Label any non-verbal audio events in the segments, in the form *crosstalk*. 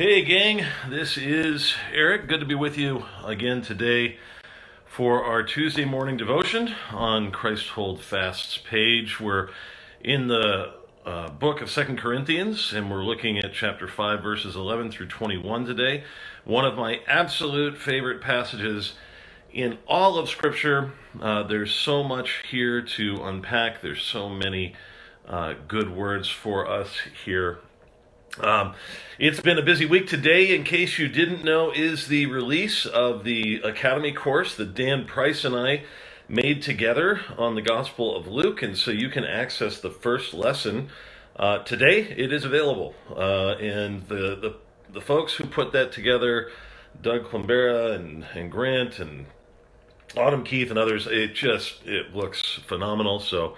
Hey, gang, this is Eric. Good to be with you again today for our Tuesday morning devotion on Christ Hold Fast's page. We're in the uh, book of Second Corinthians, and we're looking at chapter 5, verses 11 through 21 today. One of my absolute favorite passages in all of Scripture. Uh, there's so much here to unpack, there's so many uh, good words for us here um, it's been a busy week. Today, in case you didn't know, is the release of the Academy course that Dan Price and I made together on the Gospel of Luke. And so you can access the first lesson. Uh, today, it is available. Uh, and the, the, the folks who put that together, Doug Climbera and, and Grant and Autumn Keith and others, it just it looks phenomenal. So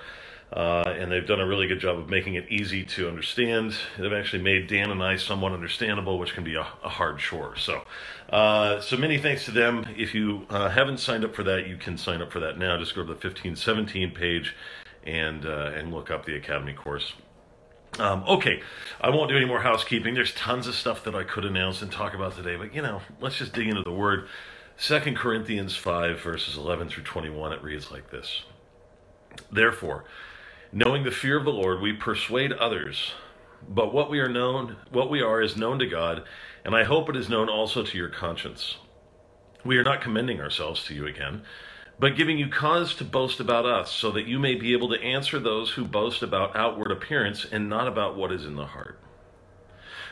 uh, and they've done a really good job of making it easy to understand. They've actually made Dan and I somewhat understandable, which can be a, a hard chore. So, uh, so many thanks to them. If you uh, haven't signed up for that, you can sign up for that now. Just go to the 1517 page and uh, and look up the Academy course. Um, okay, I won't do any more housekeeping. There's tons of stuff that I could announce and talk about today, but you know, let's just dig into the word. Second Corinthians 5, verses 11 through 21, it reads like this Therefore, Knowing the fear of the Lord, we persuade others. But what we are known, what we are is known to God, and I hope it is known also to your conscience. We are not commending ourselves to you again, but giving you cause to boast about us, so that you may be able to answer those who boast about outward appearance and not about what is in the heart.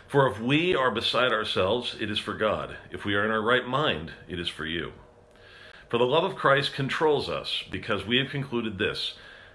For if we are beside ourselves, it is for God. If we are in our right mind, it is for you. For the love of Christ controls us, because we have concluded this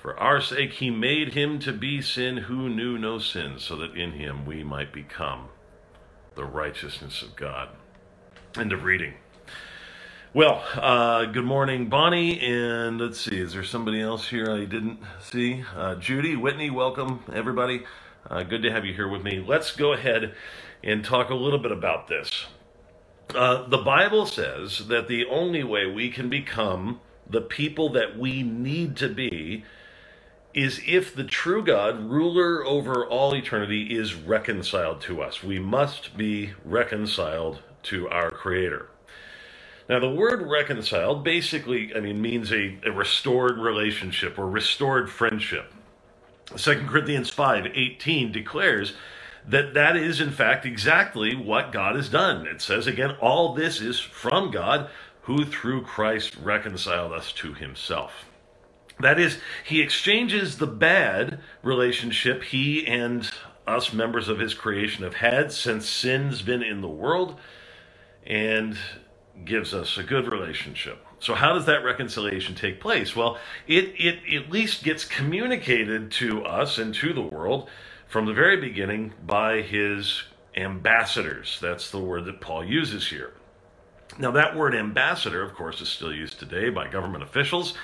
For our sake he made him to be sin who knew no sin, so that in him we might become the righteousness of God. End of reading. Well, uh, good morning, Bonnie. And let's see, is there somebody else here I didn't see? Uh, Judy, Whitney, welcome, everybody. Uh, good to have you here with me. Let's go ahead and talk a little bit about this. Uh, the Bible says that the only way we can become the people that we need to be is if the true God, ruler over all eternity, is reconciled to us. We must be reconciled to our Creator. Now, the word reconciled basically, I mean, means a, a restored relationship or restored friendship. 2 Corinthians 5 18 declares that that is, in fact, exactly what God has done. It says again, all this is from God who through Christ reconciled us to himself. That is, he exchanges the bad relationship he and us members of his creation have had since sin's been in the world and gives us a good relationship. So how does that reconciliation take place? Well, it, it at least gets communicated to us and to the world from the very beginning by his ambassadors. That's the word that Paul uses here. Now, that word ambassador, of course, is still used today by government officials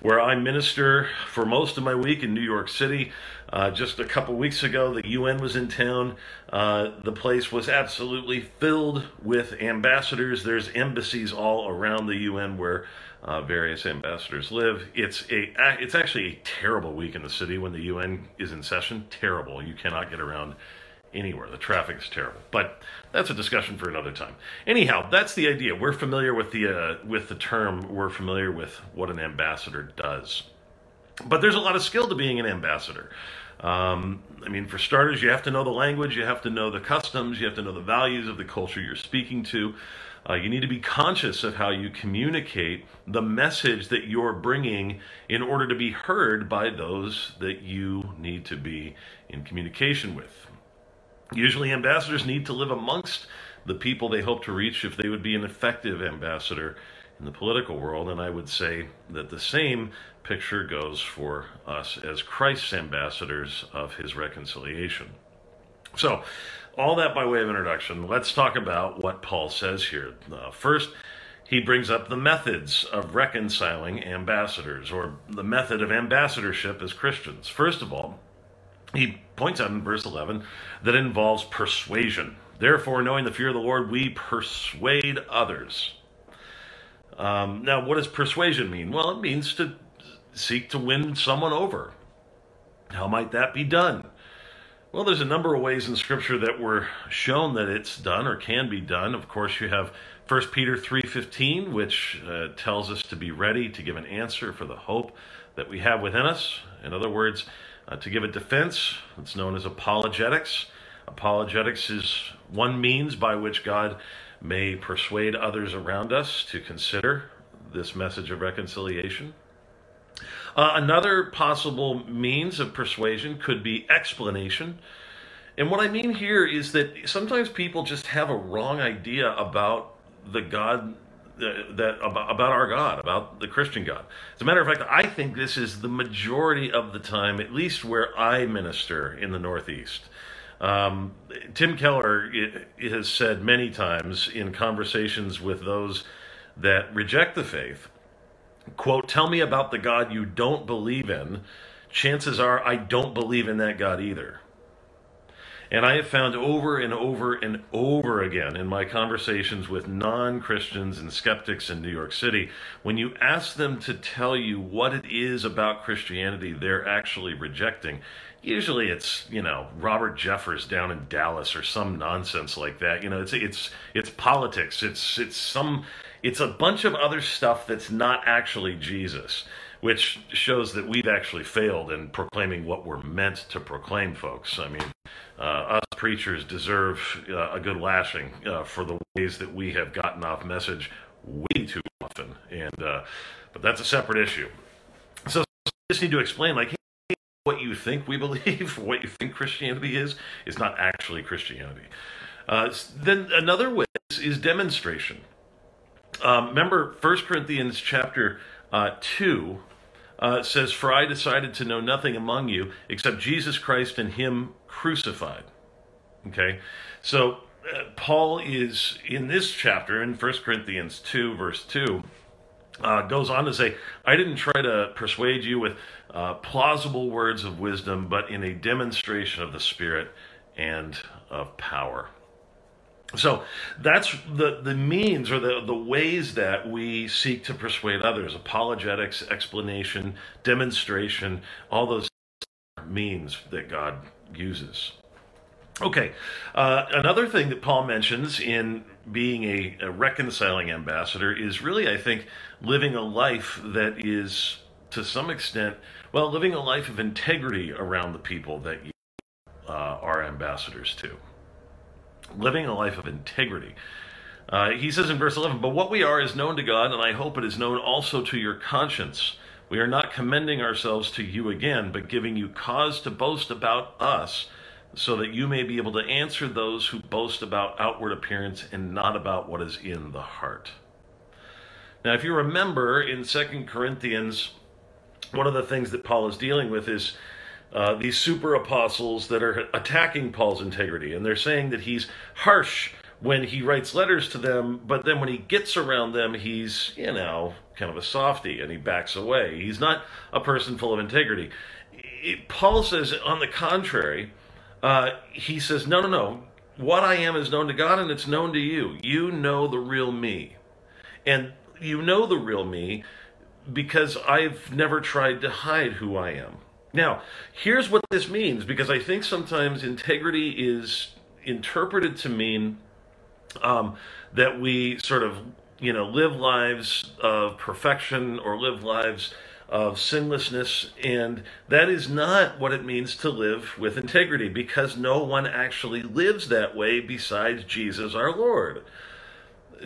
where I minister for most of my week in New York City. Uh, just a couple weeks ago, the UN was in town. Uh, the place was absolutely filled with ambassadors. There's embassies all around the UN where uh, various ambassadors live. It's a it's actually a terrible week in the city when the UN is in session. Terrible. You cannot get around anywhere. The traffic is terrible, but that's a discussion for another time. Anyhow, that's the idea. We're familiar with the uh, with the term. We're familiar with what an ambassador does, but there's a lot of skill to being an ambassador. Um, I mean, for starters, you have to know the language, you have to know the customs, you have to know the values of the culture you're speaking to. Uh, you need to be conscious of how you communicate the message that you're bringing in order to be heard by those that you need to be in communication with. Usually, ambassadors need to live amongst the people they hope to reach if they would be an effective ambassador in the political world. And I would say that the same picture goes for us as Christ's ambassadors of his reconciliation. So, all that by way of introduction, let's talk about what Paul says here. Uh, first, he brings up the methods of reconciling ambassadors, or the method of ambassadorship as Christians. First of all, he points out in verse 11 that involves persuasion. Therefore, knowing the fear of the Lord, we persuade others. Um, now, what does persuasion mean? Well, it means to seek to win someone over. How might that be done? Well, there's a number of ways in Scripture that were shown that it's done or can be done. Of course, you have 1 Peter 3.15, which uh, tells us to be ready to give an answer for the hope that we have within us. In other words, uh, to give a defense. It's known as apologetics. Apologetics is one means by which God may persuade others around us to consider this message of reconciliation. Uh, another possible means of persuasion could be explanation. And what I mean here is that sometimes people just have a wrong idea about the God that about, about our God, about the Christian God. As a matter of fact, I think this is the majority of the time, at least where I minister in the Northeast. Um, Tim Keller has said many times in conversations with those that reject the faith, quote, tell me about the God you don't believe in. Chances are I don't believe in that God either. And I have found over and over and over again in my conversations with non Christians and skeptics in New York City, when you ask them to tell you what it is about Christianity they're actually rejecting, usually it's, you know, Robert Jeffress down in Dallas or some nonsense like that. You know, it's it's it's politics. It's it's some it's a bunch of other stuff that's not actually Jesus which shows that we've actually failed in proclaiming what we're meant to proclaim, folks. I mean, uh, us preachers deserve uh, a good lashing uh, for the ways that we have gotten off message way too often, and uh, but that's a separate issue. So I just need to explain, like, what you think we *laughs* believe, what you think Christianity is, is not actually Christianity. Uh, then another way is, is demonstration. Um, remember 1 Corinthians chapter uh, 2 uh, says, For I decided to know nothing among you except Jesus Christ and Him crucified. Okay? So, uh, Paul is in this chapter, in 1 Corinthians 2, verse 2, uh, goes on to say, I didn't try to persuade you with uh, plausible words of wisdom, but in a demonstration of the Spirit and of power. So that's the, the means or the, the ways that we seek to persuade others apologetics, explanation, demonstration, all those means that God uses. Okay, uh, another thing that Paul mentions in being a, a, reconciling ambassador is really, I think, living a life that is, to some extent, well, living a life of integrity around the people that you uh, are ambassadors to living a life of integrity. Uh, he says in verse 11, But what we are is known to God, and I hope it is known also to your conscience. We are not commending ourselves to you again, but giving you cause to boast about us, so that you may be able to answer those who boast about outward appearance and not about what is in the heart. Now, if you remember in Second Corinthians, one of the things that Paul is dealing with is uh, these super apostles that are attacking Paul's integrity. And they're saying that he's harsh when he writes letters to them, but then when he gets around them, he's, you know, kind of a softy and he backs away. He's not a person full of integrity. It, Paul says, on the contrary, uh, he says, no, no, no. What I am is known to God and it's known to you. You know the real me. And you know the real me because I've never tried to hide who I am. Now, here's what this means because I think sometimes integrity is interpreted to mean um, that we sort of, you know, live lives of perfection or live lives of sinlessness, and that is not what it means to live with integrity because no one actually lives that way besides Jesus our Lord.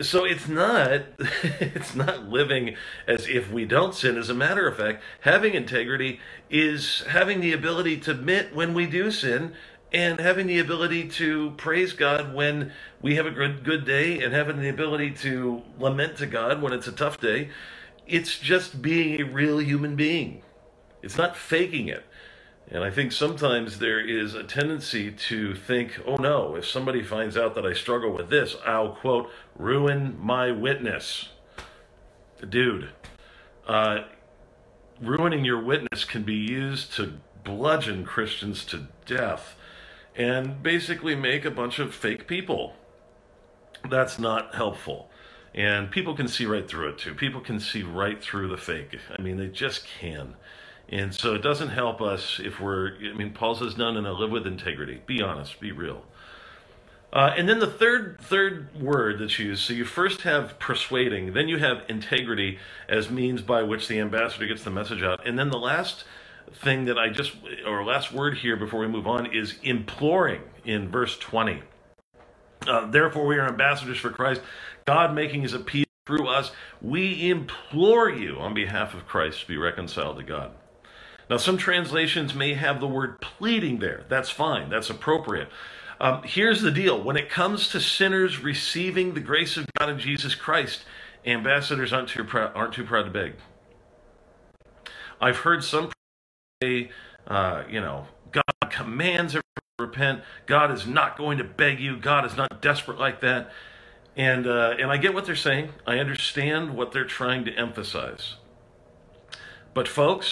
So it's not *laughs* it's not living as if we don't sin. As a matter of fact, having integrity is having the ability to admit when we do sin and having the ability to praise God when we have a good good day and having the ability to lament to God when it's a tough day it's just being a real human being. It's not faking it. And I think sometimes there is a tendency to think, oh no, if somebody finds out that I struggle with this, I'll quote, ruin my witness. Dude, uh, ruining your witness can be used to bludgeon Christians to death and basically make a bunch of fake people. That's not helpful. And people can see right through it too. People can see right through the fake. I mean, they just can. And so it doesn't help us if we're, I mean, Paul says, no, no, no, live with integrity. Be honest, be real. Uh, and then the third third word that's used. So you first have persuading, then you have integrity as means by which the ambassador gets the message out, and then the last thing that I just or last word here before we move on is imploring in verse twenty. Uh, Therefore, we are ambassadors for Christ, God making his appeal through us. We implore you on behalf of Christ to be reconciled to God. Now, some translations may have the word pleading there. That's fine, that's appropriate. Um, here's the deal when it comes to sinners receiving the grace of God in Jesus Christ, ambassadors aren't too, proud, aren't too proud to beg. I've heard some say, uh, you know, God commands everyone to repent. God is not going to beg you. God is not desperate like that. And uh, and I get what they're saying. I understand what they're trying to emphasize. But folks,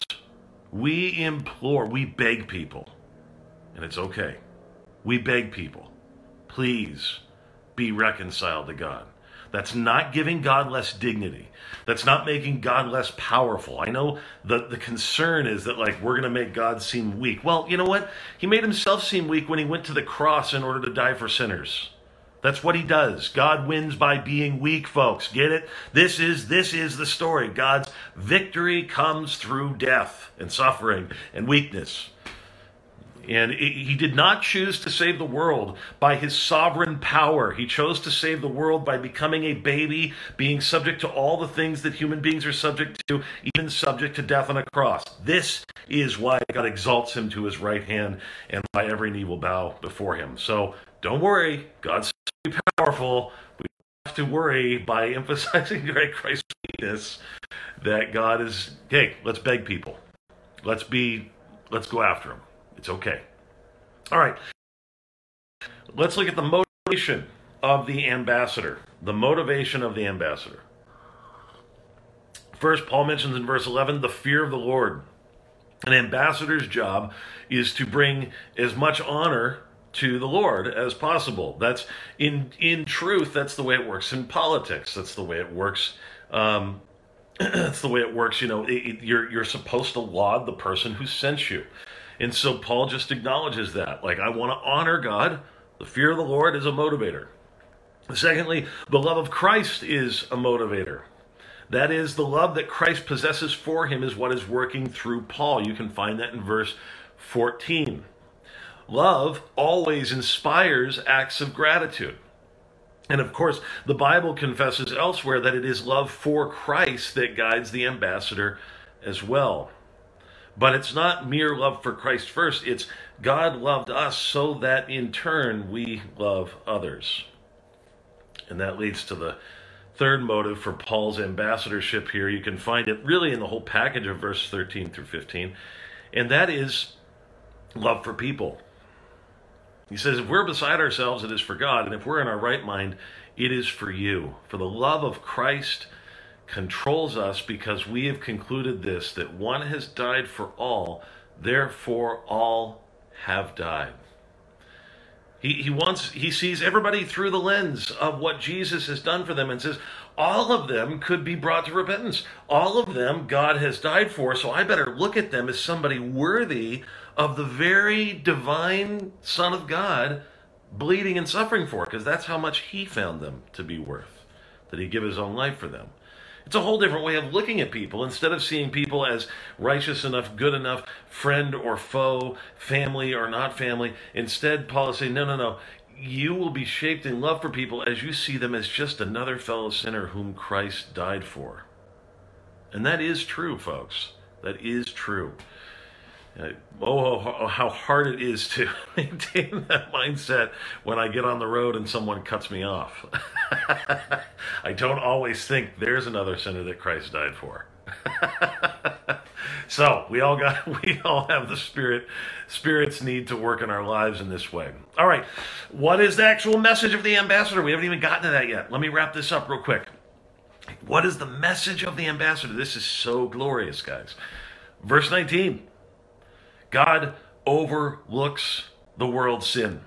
we implore, we beg people, and it's okay. We beg people, please be reconciled to God. That's not giving God less dignity. That's not making God less powerful. I know the, the concern is that, like, we're going to make God seem weak. Well, you know what? He made himself seem weak when he went to the cross in order to die for sinners. That's what he does. God wins by being weak, folks. Get it? This is this is the story. God's victory comes through death and suffering and weakness. And he did not choose to save the world by his sovereign power. He chose to save the world by becoming a baby, being subject to all the things that human beings are subject to, even subject to death on a cross. This is why God exalts him to his right hand and why every knee will bow before him. So don't worry, God's powerful. We have to worry by emphasizing *laughs* Christ's weakness that God is, hey, let's beg people. Let's be, let's go after him. It's okay. All right. Let's look at the motivation of the ambassador. The motivation of the ambassador. First, Paul mentions in verse 11 the fear of the Lord. An ambassador's job is to bring as much honor to the Lord as possible. That's in in truth. That's the way it works in politics. That's the way it works. Um, *clears throat* that's the way it works. You know, it, it, you're you're supposed to laud the person who sent you. And so Paul just acknowledges that. Like, I want to honor God. The fear of the Lord is a motivator. Secondly, the love of Christ is a motivator. That is, the love that Christ possesses for him is what is working through Paul. You can find that in verse 14. Love always inspires acts of gratitude. And of course, the Bible confesses elsewhere that it is love for Christ that guides the ambassador as well. But it's not mere love for Christ first, it's God loved us so that in turn we love others. And that leads to the third motive for Paul's ambassadorship here. You can find it really in the whole package of verse 13 through 15, and that is love for people. He says, if we're beside ourselves, it is for God, and if we're in our right mind, it is for you. For the love of Christ controls us because we have concluded this that one has died for all, therefore all have died. He, he wants he sees everybody through the lens of what Jesus has done for them and says all of them could be brought to repentance. All of them God has died for, so I better look at them as somebody worthy of the very divine Son of God bleeding and suffering for, because that's how much he found them to be worth, that he give his own life for them. It's a whole different way of looking at people. Instead of seeing people as righteous enough, good enough, friend or foe, family or not family, instead, Paul is saying, no, no, no. You will be shaped in love for people as you see them as just another fellow sinner whom Christ died for. And that is true, folks. That is true. Uh, oh, how hard it is to *laughs* maintain that mindset when I get on the road and someone cuts me off. *laughs* I don't always think there's another sinner that Christ died for. *laughs* so we all got we all have the spirit spirits need to work in our lives in this way. All right what is the actual message of the ambassador? We haven't even gotten to that yet. Let me wrap this up real quick. What is the message of the ambassador? This is so glorious guys. Verse 19 God overlooks the world's sin.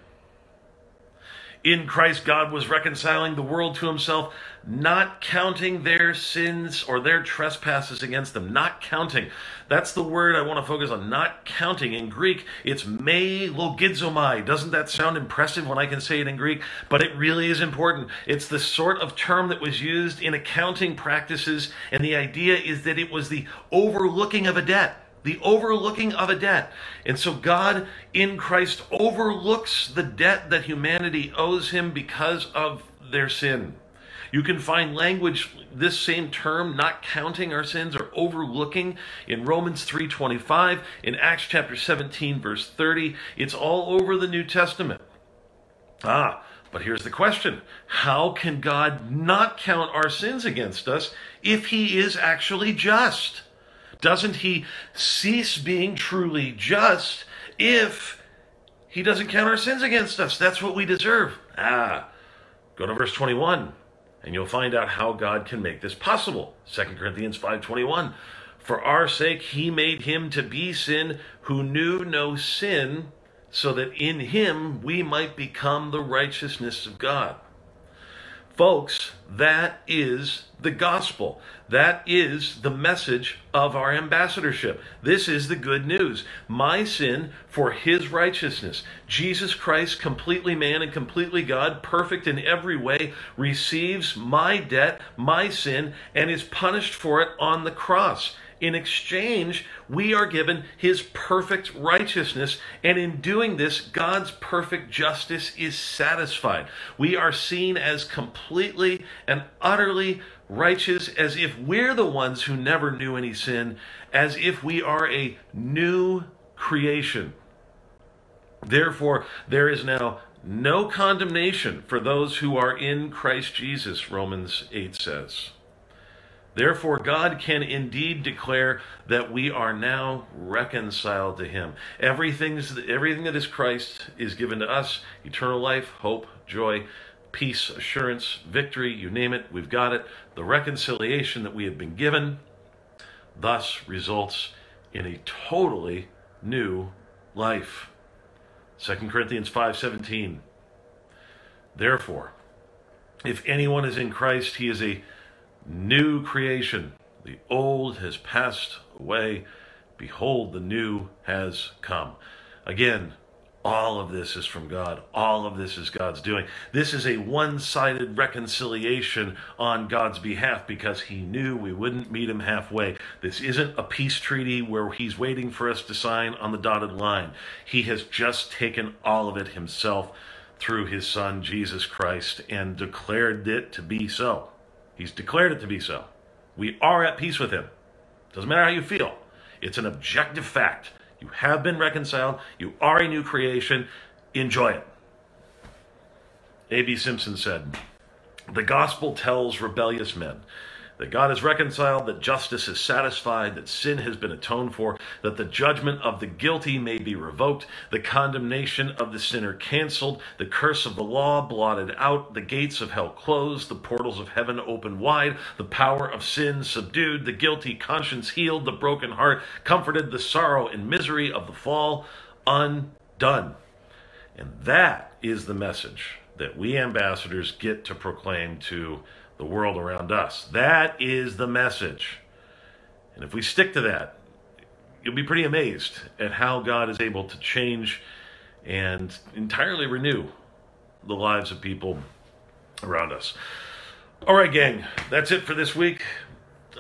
In Christ, God was reconciling the world to himself, not counting their sins or their trespasses against them. Not counting. That's the word I want to focus on. Not counting. In Greek, it's me logizomai. Doesn't that sound impressive when I can say it in Greek? But it really is important. It's the sort of term that was used in accounting practices, and the idea is that it was the overlooking of a debt the overlooking of a debt. And so God in Christ overlooks the debt that humanity owes him because of their sin. You can find language this same term not counting our sins or overlooking in Romans 3:25, in Acts chapter 17 verse 30. It's all over the New Testament. Ah, but here's the question. How can God not count our sins against us if he is actually just? Doesn't he cease being truly just if he doesn't count our sins against us? That's what we deserve. Ah, go to verse 21 and you'll find out how God can make this possible. 2 Corinthians 5:21 For our sake he made him to be sin who knew no sin so that in him we might become the righteousness of God. Folks, that is the gospel. That is the message of our ambassadorship. This is the good news. My sin for his righteousness. Jesus Christ, completely man and completely God, perfect in every way, receives my debt, my sin, and is punished for it on the cross. In exchange, we are given his perfect righteousness, and in doing this, God's perfect justice is satisfied. We are seen as completely and utterly righteous, as if we're the ones who never knew any sin, as if we are a new creation. Therefore, there is now no condemnation for those who are in Christ Jesus, Romans 8 says. Therefore, God can indeed declare that we are now reconciled to Him. Everything, everything that is Christ is given to us eternal life, hope, joy, peace, assurance, victory, you name it, we've got it. The reconciliation that we have been given thus results in a totally new life. 2 Corinthians 5:17 Therefore if anyone is in Christ he is a new creation. The old has passed away. Behold, the new has come. Again, all of this is from God. All of this is God's doing. This is a one sided reconciliation on God's behalf because He knew we wouldn't meet Him halfway. This isn't a peace treaty where He's waiting for us to sign on the dotted line. He has just taken all of it Himself through His Son, Jesus Christ, and declared it to be so. He's declared it to be so. We are at peace with him. Doesn't matter how you feel, it's an objective fact. You have been reconciled, you are a new creation. Enjoy it. A.B. Simpson said, The gospel tells rebellious men that God is reconciled, that justice is satisfied, that sin has been atoned for, that the judgment of the guilty may be revoked, the condemnation of the sinner canceled, the curse of the law blotted out, the gates of hell closed, the portals of heaven opened wide, the power of sin subdued, the guilty conscience healed, the broken heart comforted, the sorrow and misery of the fall undone. And that is the message that we ambassadors get to proclaim to the world around us. That is the message. And if we stick to that, you'll be pretty amazed at how God is able to change and entirely renew the lives of people around us. All right, gang, that's it for this week.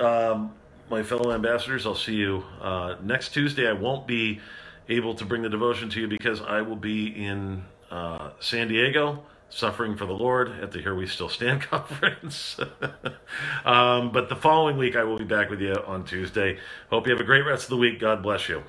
um, my fellow ambassadors, I'll see you uh, next Tuesday. I won't be able to bring the devotion to you because I will be in uh, San Diego suffering for the Lord at the Here We Still Stand *laughs* conference. um, but the following week, I will be back with you on Tuesday. Hope you have a great rest of the week. God bless you.